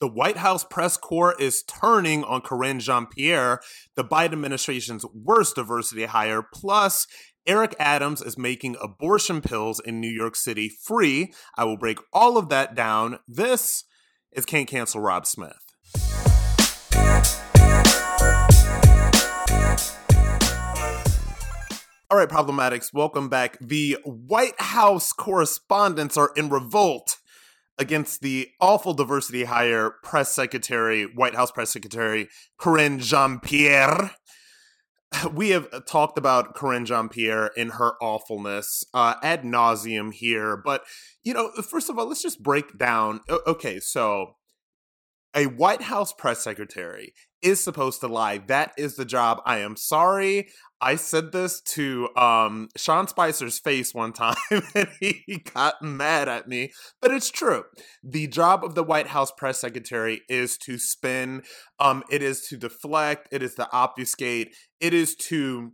The White House press corps is turning on Karine Jean Pierre, the Biden administration's worst diversity hire. Plus, Eric Adams is making abortion pills in New York City free. I will break all of that down. This is Can't Cancel Rob Smith. All right, problematics, welcome back. The White House correspondents are in revolt against the awful diversity hire press secretary, White House press secretary, Karine Jean Pierre. We have talked about Karine Jean Pierre in her awfulness uh, ad nauseum here. But, you know, first of all, let's just break down. Okay, so a White House press secretary is supposed to lie. That is the job. I am sorry. I said this to um, Sean Spicer's face one time and he got mad at me, but it's true. The job of the White House press secretary is to spin, um, it is to deflect, it is to obfuscate, it is to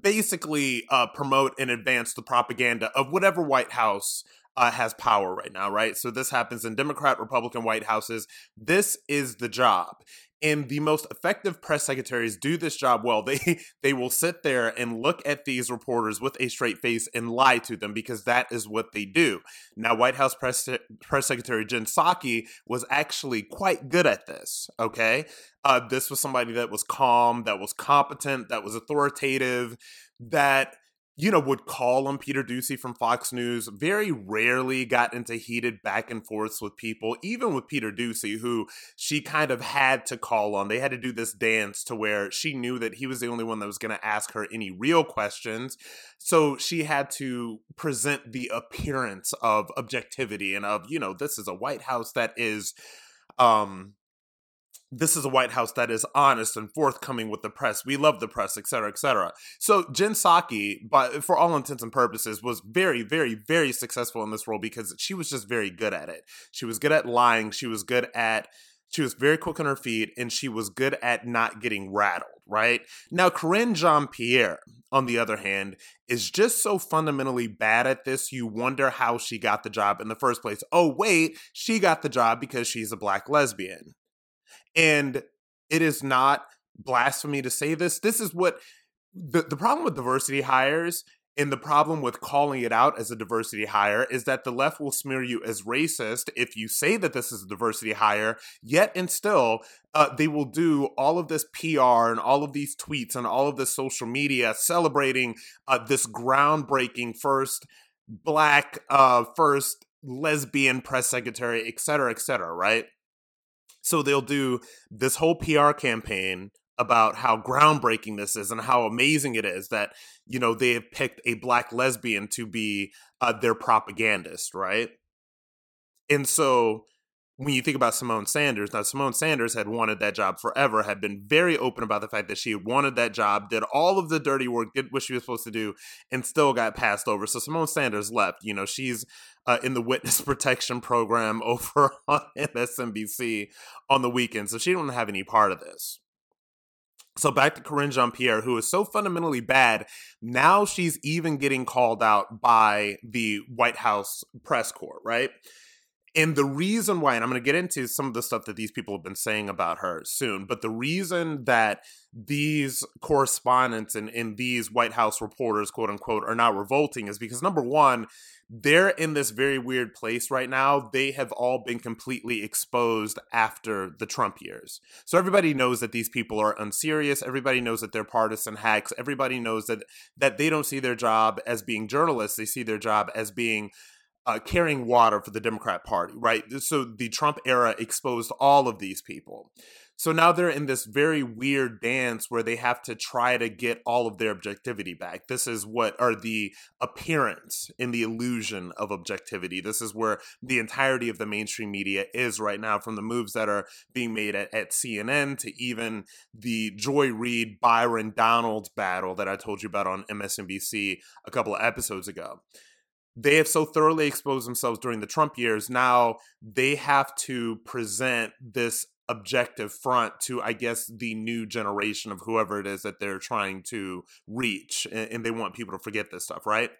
basically uh, promote and advance the propaganda of whatever White House uh, has power right now, right? So this happens in Democrat, Republican White Houses. This is the job and the most effective press secretaries do this job well they they will sit there and look at these reporters with a straight face and lie to them because that is what they do now white house press press secretary jen psaki was actually quite good at this okay uh, this was somebody that was calm that was competent that was authoritative that you know, would call on Peter Doocy from Fox News, very rarely got into heated back and forths with people, even with Peter Doocy, who she kind of had to call on. They had to do this dance to where she knew that he was the only one that was going to ask her any real questions. So she had to present the appearance of objectivity and of, you know, this is a White House that is um this is a White House that is honest and forthcoming with the press. We love the press, et cetera, et cetera. So Jen Psaki, but for all intents and purposes, was very, very, very successful in this role because she was just very good at it. She was good at lying. She was good at she was very quick on her feet and she was good at not getting rattled, right? Now, Karine Jean Pierre, on the other hand, is just so fundamentally bad at this, you wonder how she got the job in the first place. Oh, wait, she got the job because she's a black lesbian. And it is not blasphemy to say this. This is what the, the problem with diversity hires and the problem with calling it out as a diversity hire is that the left will smear you as racist if you say that this is a diversity hire, yet and still, uh, they will do all of this PR and all of these tweets and all of this social media celebrating uh, this groundbreaking first black, uh, first lesbian press secretary, et cetera, et cetera, right? So they'll do this whole PR campaign about how groundbreaking this is and how amazing it is that you know they have picked a black lesbian to be uh, their propagandist, right? And so when you think about Simone Sanders, now Simone Sanders had wanted that job forever, had been very open about the fact that she wanted that job, did all of the dirty work, did what she was supposed to do, and still got passed over. So Simone Sanders left. You know, she's uh, in the witness protection program over on MSNBC on the weekend, so she don't have any part of this. So back to Karine Jean Pierre, who is so fundamentally bad. Now she's even getting called out by the White House press corps, right? And the reason why, and I'm going to get into some of the stuff that these people have been saying about her soon, but the reason that these correspondents and, and these White House reporters, quote unquote, are not revolting is because number one, they're in this very weird place right now. They have all been completely exposed after the Trump years. So everybody knows that these people are unserious. Everybody knows that they're partisan hacks. Everybody knows that that they don't see their job as being journalists. They see their job as being uh, carrying water for the Democrat Party, right? So the Trump era exposed all of these people. So now they're in this very weird dance where they have to try to get all of their objectivity back. This is what are the appearance in the illusion of objectivity. This is where the entirety of the mainstream media is right now, from the moves that are being made at, at CNN to even the Joy Reid Byron Donalds battle that I told you about on MSNBC a couple of episodes ago they have so thoroughly exposed themselves during the Trump years. Now they have to present this objective front to, I guess, the new generation of whoever it is that they're trying to reach. And, they want people to forget this stuff, right?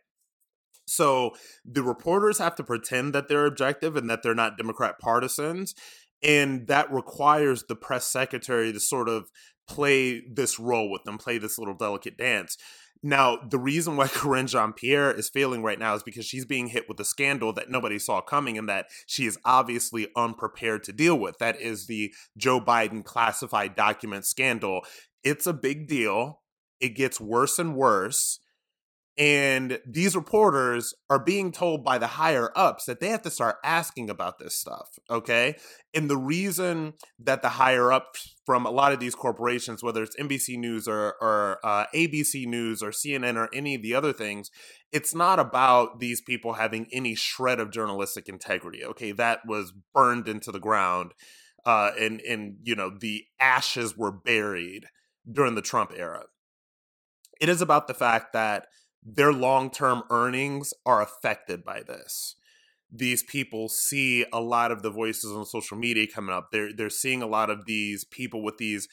So the reporters have to pretend that they're objective and that they're not Democrat partisans. And that requires the press secretary to sort of play this role with them, play this little delicate dance. Now, the reason why Karine Jean Pierre is failing right now is because she's being hit with a scandal that nobody saw coming and that she is obviously unprepared to deal with. That is the Joe Biden classified document scandal. It's a big deal. It gets worse and worse. And these reporters are being told by the higher ups that they have to start asking about this stuff. Okay. And the reason that the higher ups from a lot of these corporations, whether it's NBC News or, or uh, ABC News or CNN or any of the other things, it's not about these people having any shred of journalistic integrity. Okay. That was burned into the ground. Uh, and, and, you know, the ashes were buried during the Trump era. It is about the fact that their long term earnings are affected by this. These people see a lot of the voices on social media coming up. They're they're seeing a lot of these people with these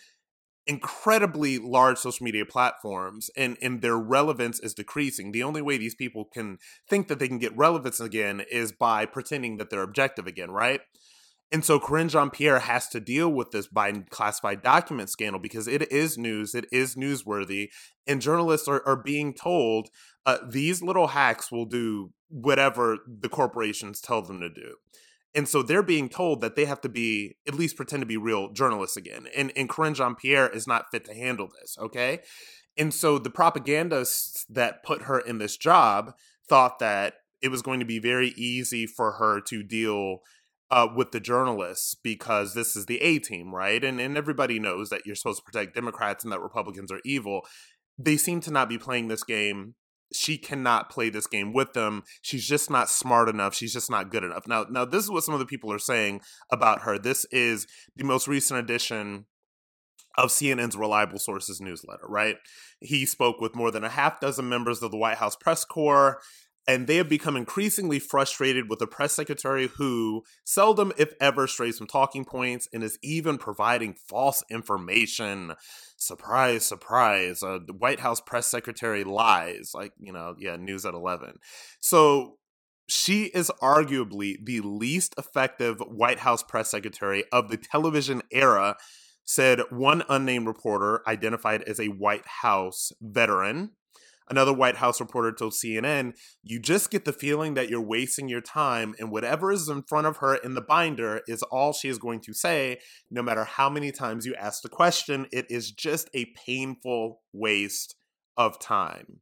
incredibly large social media platforms and and their relevance is decreasing the only way these people can think that they can get relevance again is by pretending that they're objective again right and so Karine Jean Pierre has to deal with this Biden classified document scandal because it is news, it is newsworthy, and journalists are, are being told uh, these little hacks will do whatever the corporations tell them to do. And so they're being told that they have to be, at least pretend to be real journalists again. And, and Karine Jean Pierre is not fit to handle this, okay? And so the propagandists that put her in this job thought that it was going to be very easy for her to deal uh, with the journalists because this is the A team, right? And and everybody knows that you're supposed to protect Democrats and that Republicans are evil. They seem to not be playing this game. She cannot play this game with them. She's just not smart enough. She's just not good enough. Now, now this is what some of the people are saying about her. This is the most recent edition of CNN's Reliable Sources newsletter, right? He spoke with more than a half dozen members of the White House press corps and they have become increasingly frustrated with a press secretary who seldom, if ever, strays from talking points and is even providing false information. Surprise, surprise. Uh, the White House press secretary lies. Like, you know, yeah, news at 11. So she is arguably the least effective White House press secretary of the television era, said one unnamed reporter identified as a White House veteran. Another White House reporter told CNN, You just get the feeling that you're wasting your time, and whatever is in front of her in the binder is all she is going to say, no matter how many times you ask the question. It is just a painful waste of time.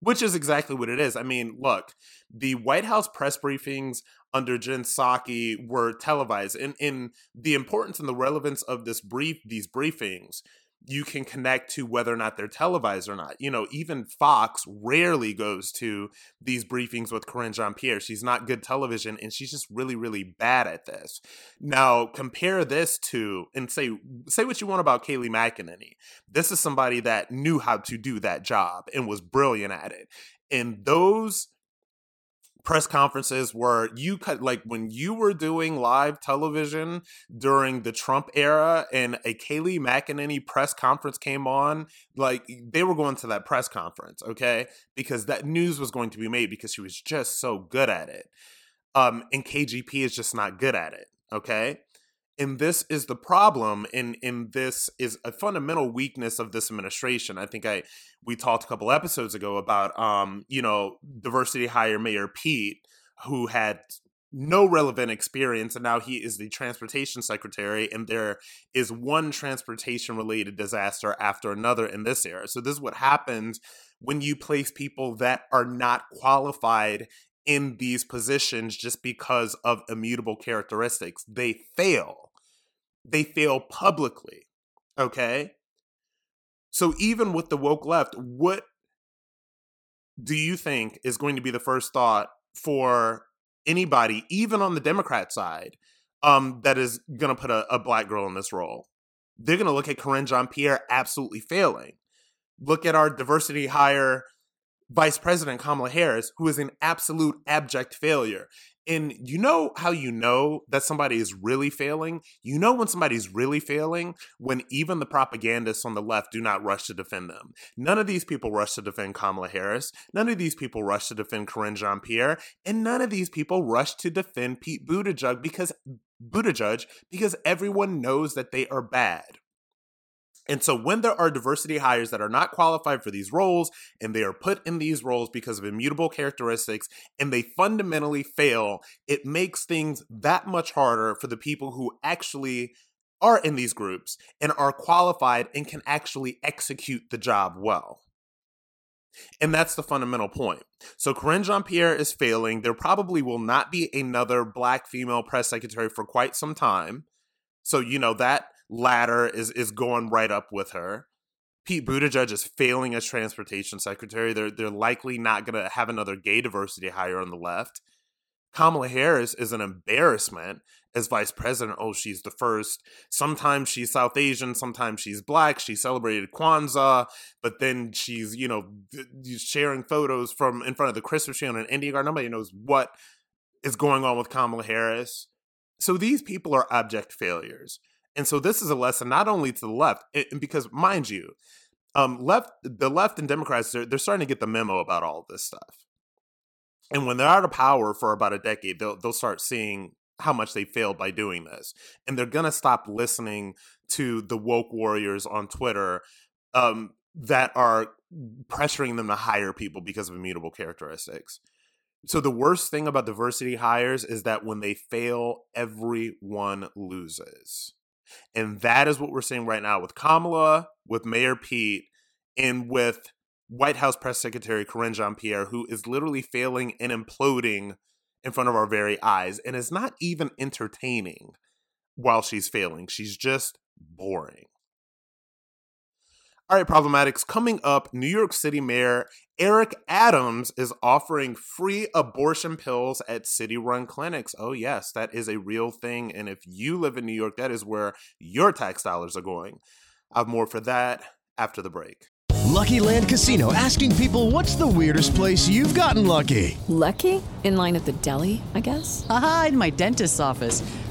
Which is exactly what it is. I mean, look, the White House press briefings under Jen Psaki were televised, and in the importance and the relevance of this brief, these briefings, you can connect to whether or not they're televised or not. You know, even Fox rarely goes to these briefings with Karine Jean Pierre. She's not good television, and she's just really, really bad at this. Now, compare this to and say say what you want about Kayleigh McEnany. This is somebody that knew how to do that job and was brilliant at it. And those press conferences where you could like when you were doing live television during the Trump era and a Kayleigh McEnany press conference came on, like they were going to that press conference, okay? Because that news was going to be made because she was just so good at it. Um, and KGP is just not good at it, okay? And this is the problem and and this is a fundamental weakness of this administration. I think i we talked a couple episodes ago about um you know diversity hire mayor pete who had no relevant experience and now he is the transportation secretary and there is one transportation related disaster after another in this era. So this is what happens when you place people that are not qualified in these positions just because of immutable characteristics they fail they fail publicly. Okay. So even with the woke left, what do you think is going to be the first thought for anybody, even on the Democrat side, um, that is going to put a, a black girl in this role? They're going to look at Karine Jean Pierre absolutely failing. Look at our diversity hire Vice President Kamala Harris, who is an absolute abject failure. And you know how you know that somebody is really failing? You know when somebody's really failing when even the propagandists on the left do not rush to defend them. None of these people rush to defend Kamala Harris. None of these people rush to defend Karine Jean Pierre. And none of these people rush to defend Pete Buttigieg because Buttigieg because everyone knows that they are bad. And so when there are diversity hires that are not qualified for these roles and they are put in these roles because of immutable characteristics and they fundamentally fail, it makes things that much harder for the people who actually are in these groups and are qualified and can actually execute the job well. And that's the fundamental point. So Karine Jean Pierre is failing. There probably will not be another black female press secretary for quite some time. So, you know, that ladder is is going right up with her. Pete Buttigieg is failing as transportation secretary. They're they're likely not going to have another gay diversity hire on the left. Kamala Harris is an embarrassment as vice president. Oh, she's the first. Sometimes she's South Asian, sometimes she's black. She celebrated Kwanzaa, but then she's you know sharing photos from in front of the Christmas tree on an Indian garden. Nobody knows what is going on with Kamala Harris. So these people are abject failures. And so this is a lesson not only to the left, because mind you, um, left the left and Democrats they're, they're starting to get the memo about all this stuff. And when they're out of power for about a decade, they'll they'll start seeing how much they failed by doing this. And they're to stop listening to the woke warriors on Twitter um, that are pressuring them to hire people because of immutable characteristics. So the worst thing about diversity hires is that when they fail, everyone loses. And that is what we're seeing right now with Kamala, with Mayor Pete, and with White House Press Secretary Karine Jean Pierre, who is literally failing and imploding in front of our very eyes and is not even entertaining while she's failing. She's just boring. All right, problematics. Coming up, New York City Mayor Eric Adams is offering free abortion pills at city run clinics. Oh, yes, that is a real thing. And if you live in New York, that is where your tax dollars are going. I have more for that after the break. Lucky Land Casino asking people what's the weirdest place you've gotten lucky? Lucky? In line at the deli, I guess? Aha, in my dentist's office.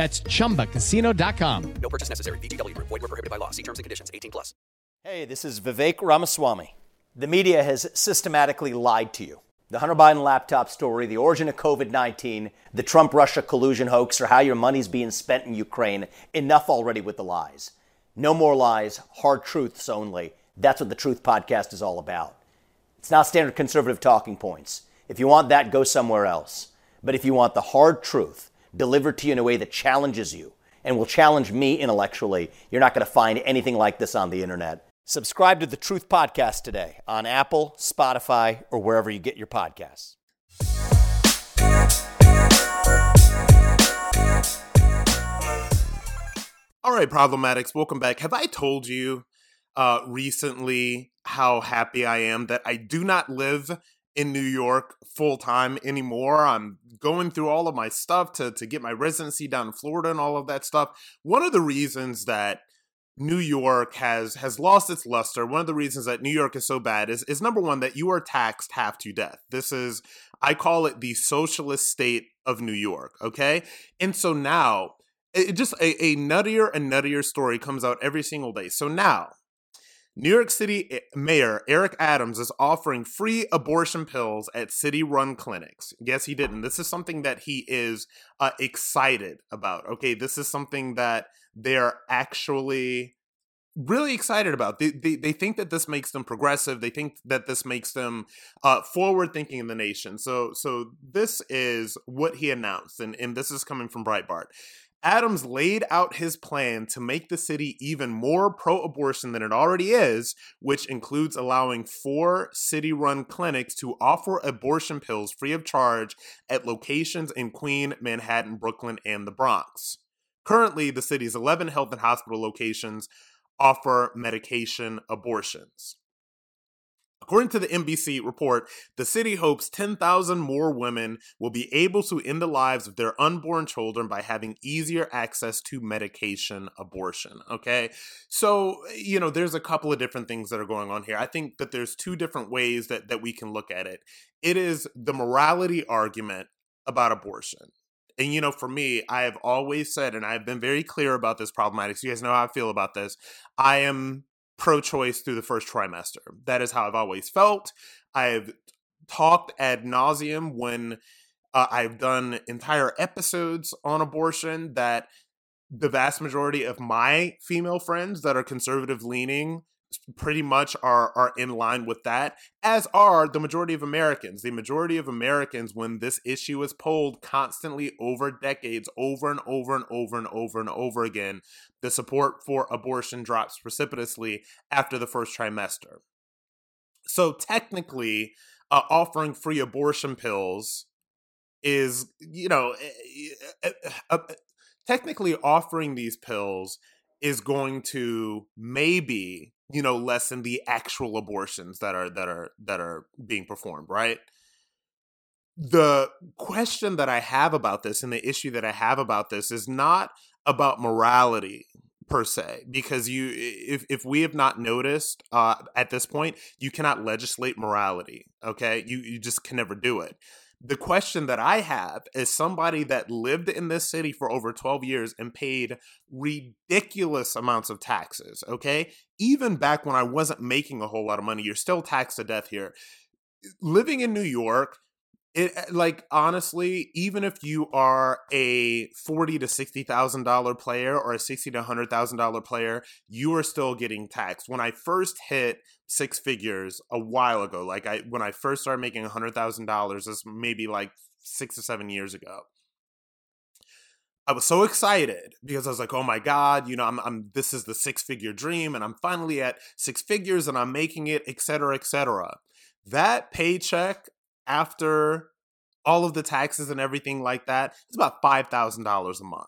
That's chumbacasino.com. No purchase necessary. VGW Group. Void were prohibited by law. See terms and conditions. 18 plus. Hey, this is Vivek Ramaswamy. The media has systematically lied to you. The Hunter Biden laptop story, the origin of COVID 19, the Trump Russia collusion hoax, or how your money's being spent in Ukraine. Enough already with the lies. No more lies, hard truths only. That's what the Truth Podcast is all about. It's not standard conservative talking points. If you want that, go somewhere else. But if you want the hard truth delivered to you in a way that challenges you and will challenge me intellectually, you're not going to find anything like this on the internet. Subscribe to the Truth Podcast today on Apple, Spotify, or wherever you get your podcasts. All right, problematics, welcome back. Have I told you uh, recently how happy I am that I do not live in New York full time anymore? I'm going through all of my stuff to to get my residency down in Florida and all of that stuff. One of the reasons that New York has has lost its luster. One of the reasons that New York is so bad is is number one that you are taxed half to death. This is I call it the socialist state of New York. Okay, and so now it just a, a nuttier and nuttier story comes out every single day. So now New York City Mayor Eric Adams is offering free abortion pills at city run clinics. Yes, he didn't. this is something that he is uh, excited about. Okay, this is something that they're actually really excited about. They, they, they think that this makes them progressive. They think that this makes them uh, forward thinking in the nation. So, so this is what he announced. And, and this is coming from Breitbart. Adams laid out his plan to make the city even more pro abortion than it already is, which includes allowing four city run clinics to offer abortion pills free of charge at locations in Queen, Manhattan, Brooklyn, and the Bronx. Currently, the city's 11 health and hospital locations offer medication abortions. According to the NBC report, the city hopes 10,000 more women will be able to end the lives of their unborn children by having easier access to medication abortion. Okay. So, you know, there's a couple of different things that are going on here. I think that there's two different ways that, that we can look at it. It is the morality argument about abortion. And you know, for me, I have always said, and I've been very clear about this problematic. So you guys know how I feel about this. I am pro choice through the first trimester. That is how I've always felt. I've talked ad nauseum when uh, I've done entire episodes on abortion that the vast majority of my female friends that are conservative leaning pretty much are are in line with that as are the majority of Americans. The majority of Americans when this issue is polled constantly over decades over and over and over and over and over again the support for abortion drops precipitously after the first trimester. So technically uh, offering free abortion pills is, you know, uh, uh, technically offering these pills is going to maybe you know lessen the actual abortions that are that are that are being performed right? The question that i have about this and the issue that i have about this is not about morality per se because you if if we have not noticed uh at this point you cannot legislate morality okay? You you just can never do it the question that I have is somebody that lived in this city for over 12 years and paid ridiculous amounts of taxes, okay? Even back when I wasn't making a whole lot of money, you're still taxed to death here. Living in New York, it eh, like honestly, even if you are a forty to sixty thousand dollar player or a sixty to hundred thousand dollar player, you are still getting taxed. When I first hit six figures a while ago, like I when I first started making a hundred thousand dollars, this maybe like six or seven years ago. I was so excited because I was like, "Oh my god, you know, I'm, I'm this is the six figure dream, and I'm finally at six figures, and I'm making it, etc., etc." That paycheck after all of the taxes and everything like that, it's about $5,000 a month.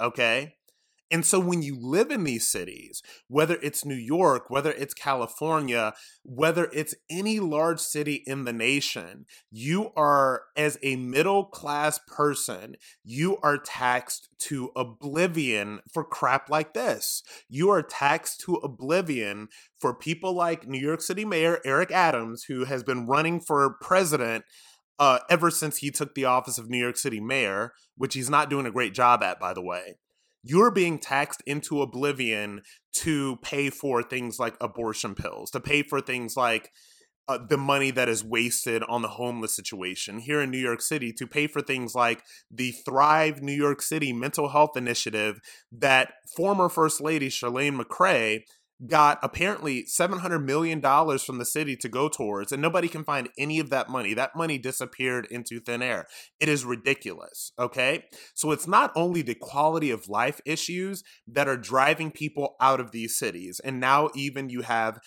Okay. And so when you live in these cities, whether it's New York, whether it's California, whether it's any large city in the nation, you are, as a middle class person, you are taxed to oblivion for crap like this. You are taxed to oblivion for people like New York City Mayor Eric Adams, who has been running for president uh, ever since he took the office of New York City Mayor, which he's not doing a great job at, by the way you're being taxed into oblivion to pay for things like abortion pills, to pay for things like uh, the money that is wasted on the homeless situation here in New York City, to pay for things like the Thrive New York City mental health initiative that former First Lady Chirlane McCray got apparently $700 million from the city to go towards, and nobody can find any of that money. That money disappeared into thin air. It is ridiculous. Okay. So it's not only the quality of life issues that are driving people out of these cities, and now even you have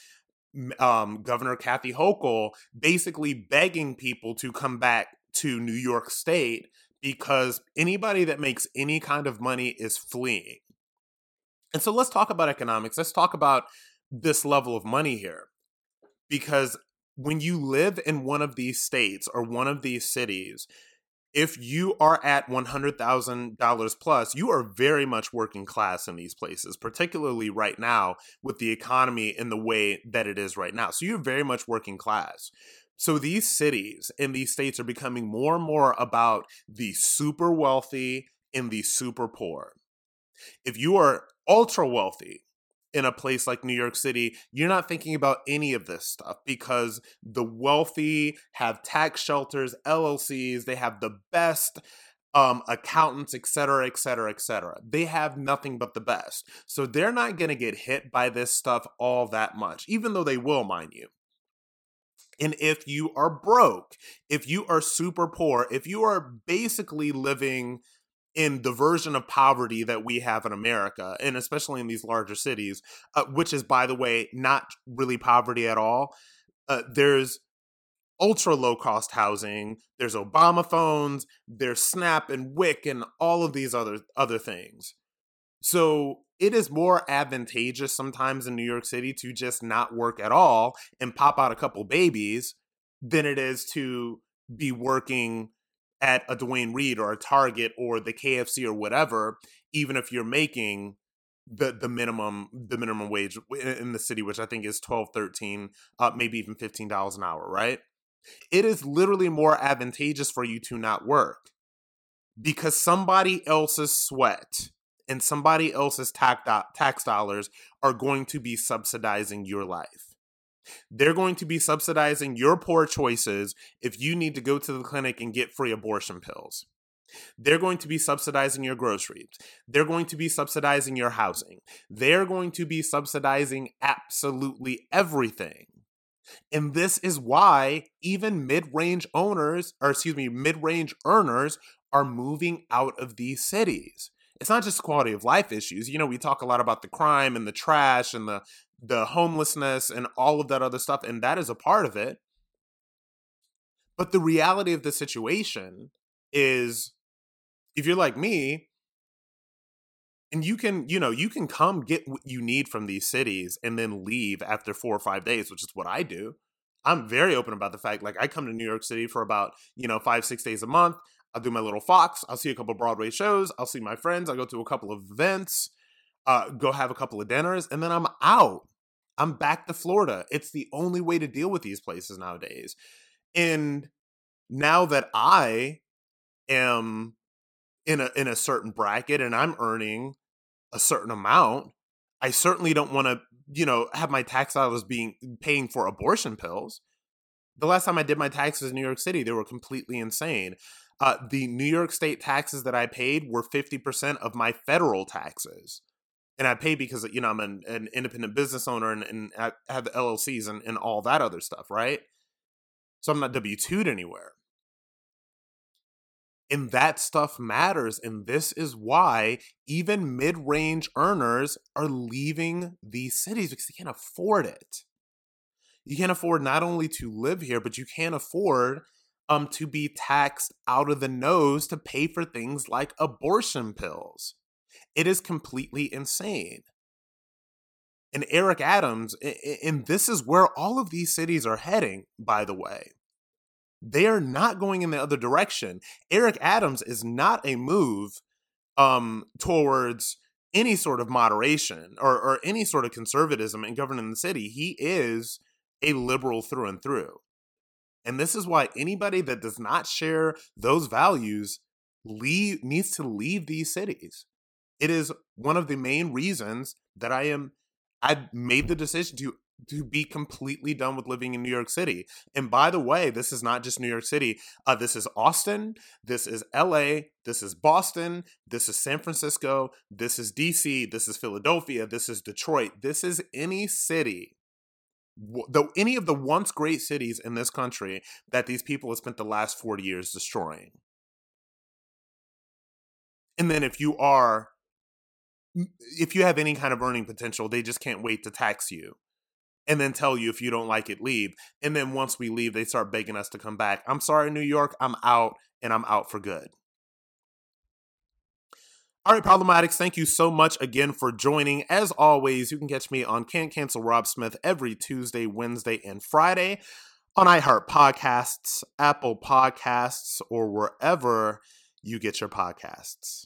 um, Governor Kathy Hochul basically begging people to come back to New York State because anybody that makes any kind of money is fleeing. And so let's talk about economics. Let's talk about this level of money here. Because when you live in one of these states or one of these cities, if you are at $100,000 plus, you are very much working class in these places, particularly right now with the economy in the way that it is right now. So you're very much working class. So these cities and these states are becoming more and more about the super wealthy and the super poor. If you are ultra wealthy in a place like New York City, you're not thinking about any of this stuff because the wealthy have tax shelters, LLCs, they have the best um, accountants, et cetera, et cetera, et cetera. They have nothing but the best. So they're not going to get hit by this stuff all that much, even though they will, mind you. And if you are broke, if you are super poor, if you are basically living in the version of poverty that we have in America, and especially in these larger cities, uh, which is, by the way, not really poverty at all. Uh, there's ultra low cost housing. There's Obama phones. There's Snap and WIC and all of these other other things. So it is more advantageous sometimes in New York City to just not work at all and pop out a couple babies than it is to be working at a Duane Reade or a Target or the KFC or whatever, even if you're making the the minimum the minimum wage in the city, which I think is 12, 13, uh, maybe even fifteen dollars an hour, right? It is literally more advantageous for you to not work because somebody else's sweat and somebody else's tax, tax dollars are going to be subsidizing your life. They're going to be subsidizing your poor choices if you need to go to the clinic and get free abortion pills. They're going to be subsidizing your groceries. They're going to be subsidizing your housing. They're going to be subsidizing absolutely everything. And this is why even mid range owners, or excuse me, mid range earners are moving out of these cities. It's not just quality of life issues. You know, we talk a lot about the crime and the trash and the the homelessness and all of that other stuff and that is a part of it. But the reality of the situation is if you're like me and you can you know you can come get what you need from these cities and then leave after four or five days which is what i do. I'm very open about the fact like i come to new york city for about you know five six days a month. I'll do my little fox. I'll see a couple broadway shows. I'll see my friends. I'll go to a couple of events. Uh, go have a couple of dinners and then i'm out i'm back to florida it's the only way to deal with these places nowadays and now that i am in a in a certain bracket and i'm earning a certain amount, I certainly don't want to, you know, have my tax dollars being paying for abortion pills. The last time I did my taxes in New York City, they were completely insane. Uh, the New York State taxes that I paid were 50% of my federal taxes. And I pay because, you know, I'm an, an independent business owner and, and I have the LLCs and, and all that other stuff, right? So I'm not W 2'd anywhere. And that stuff matters. And this is why even mid range earners are leaving these cities because they can't afford it. You can't afford not only to live here, but you can't afford um, to be taxed out of the nose to pay for things like abortion pills. It is completely insane. And Eric Adams, and this is where all of these cities are heading, by the way. They are not going in the other direction. Eric Adams is not a move um, towards any sort of moderation or, or any sort of conservatism in governing the city. He is a liberal through and through. And this is why anybody that does not share those values leave needs to leave these cities. It is one of the main reasons that I am I made the decision to to be completely done with living in New York City. And by the way, this is not just New York City. Uh, this is Austin. This is LA. This is Boston. This is San Francisco. This is DC. This is Philadelphia. This is Detroit. This is any city. Though any of the once great cities in this country that these people have spent the last 40 years destroying. And then if you are if you have any kind of earning potential, they just can't wait to tax you and then tell you if you don't like it, leave. And then once we leave, they start begging us to come back. I'm sorry, New York, I'm out and I'm out for good. All right, Problematics, thank you so much again for joining. As always, you can catch me on Can't Cancel Rob Smith every Tuesday, Wednesday, and Friday on iHeart Podcasts, Apple Podcasts, or wherever you get your podcasts.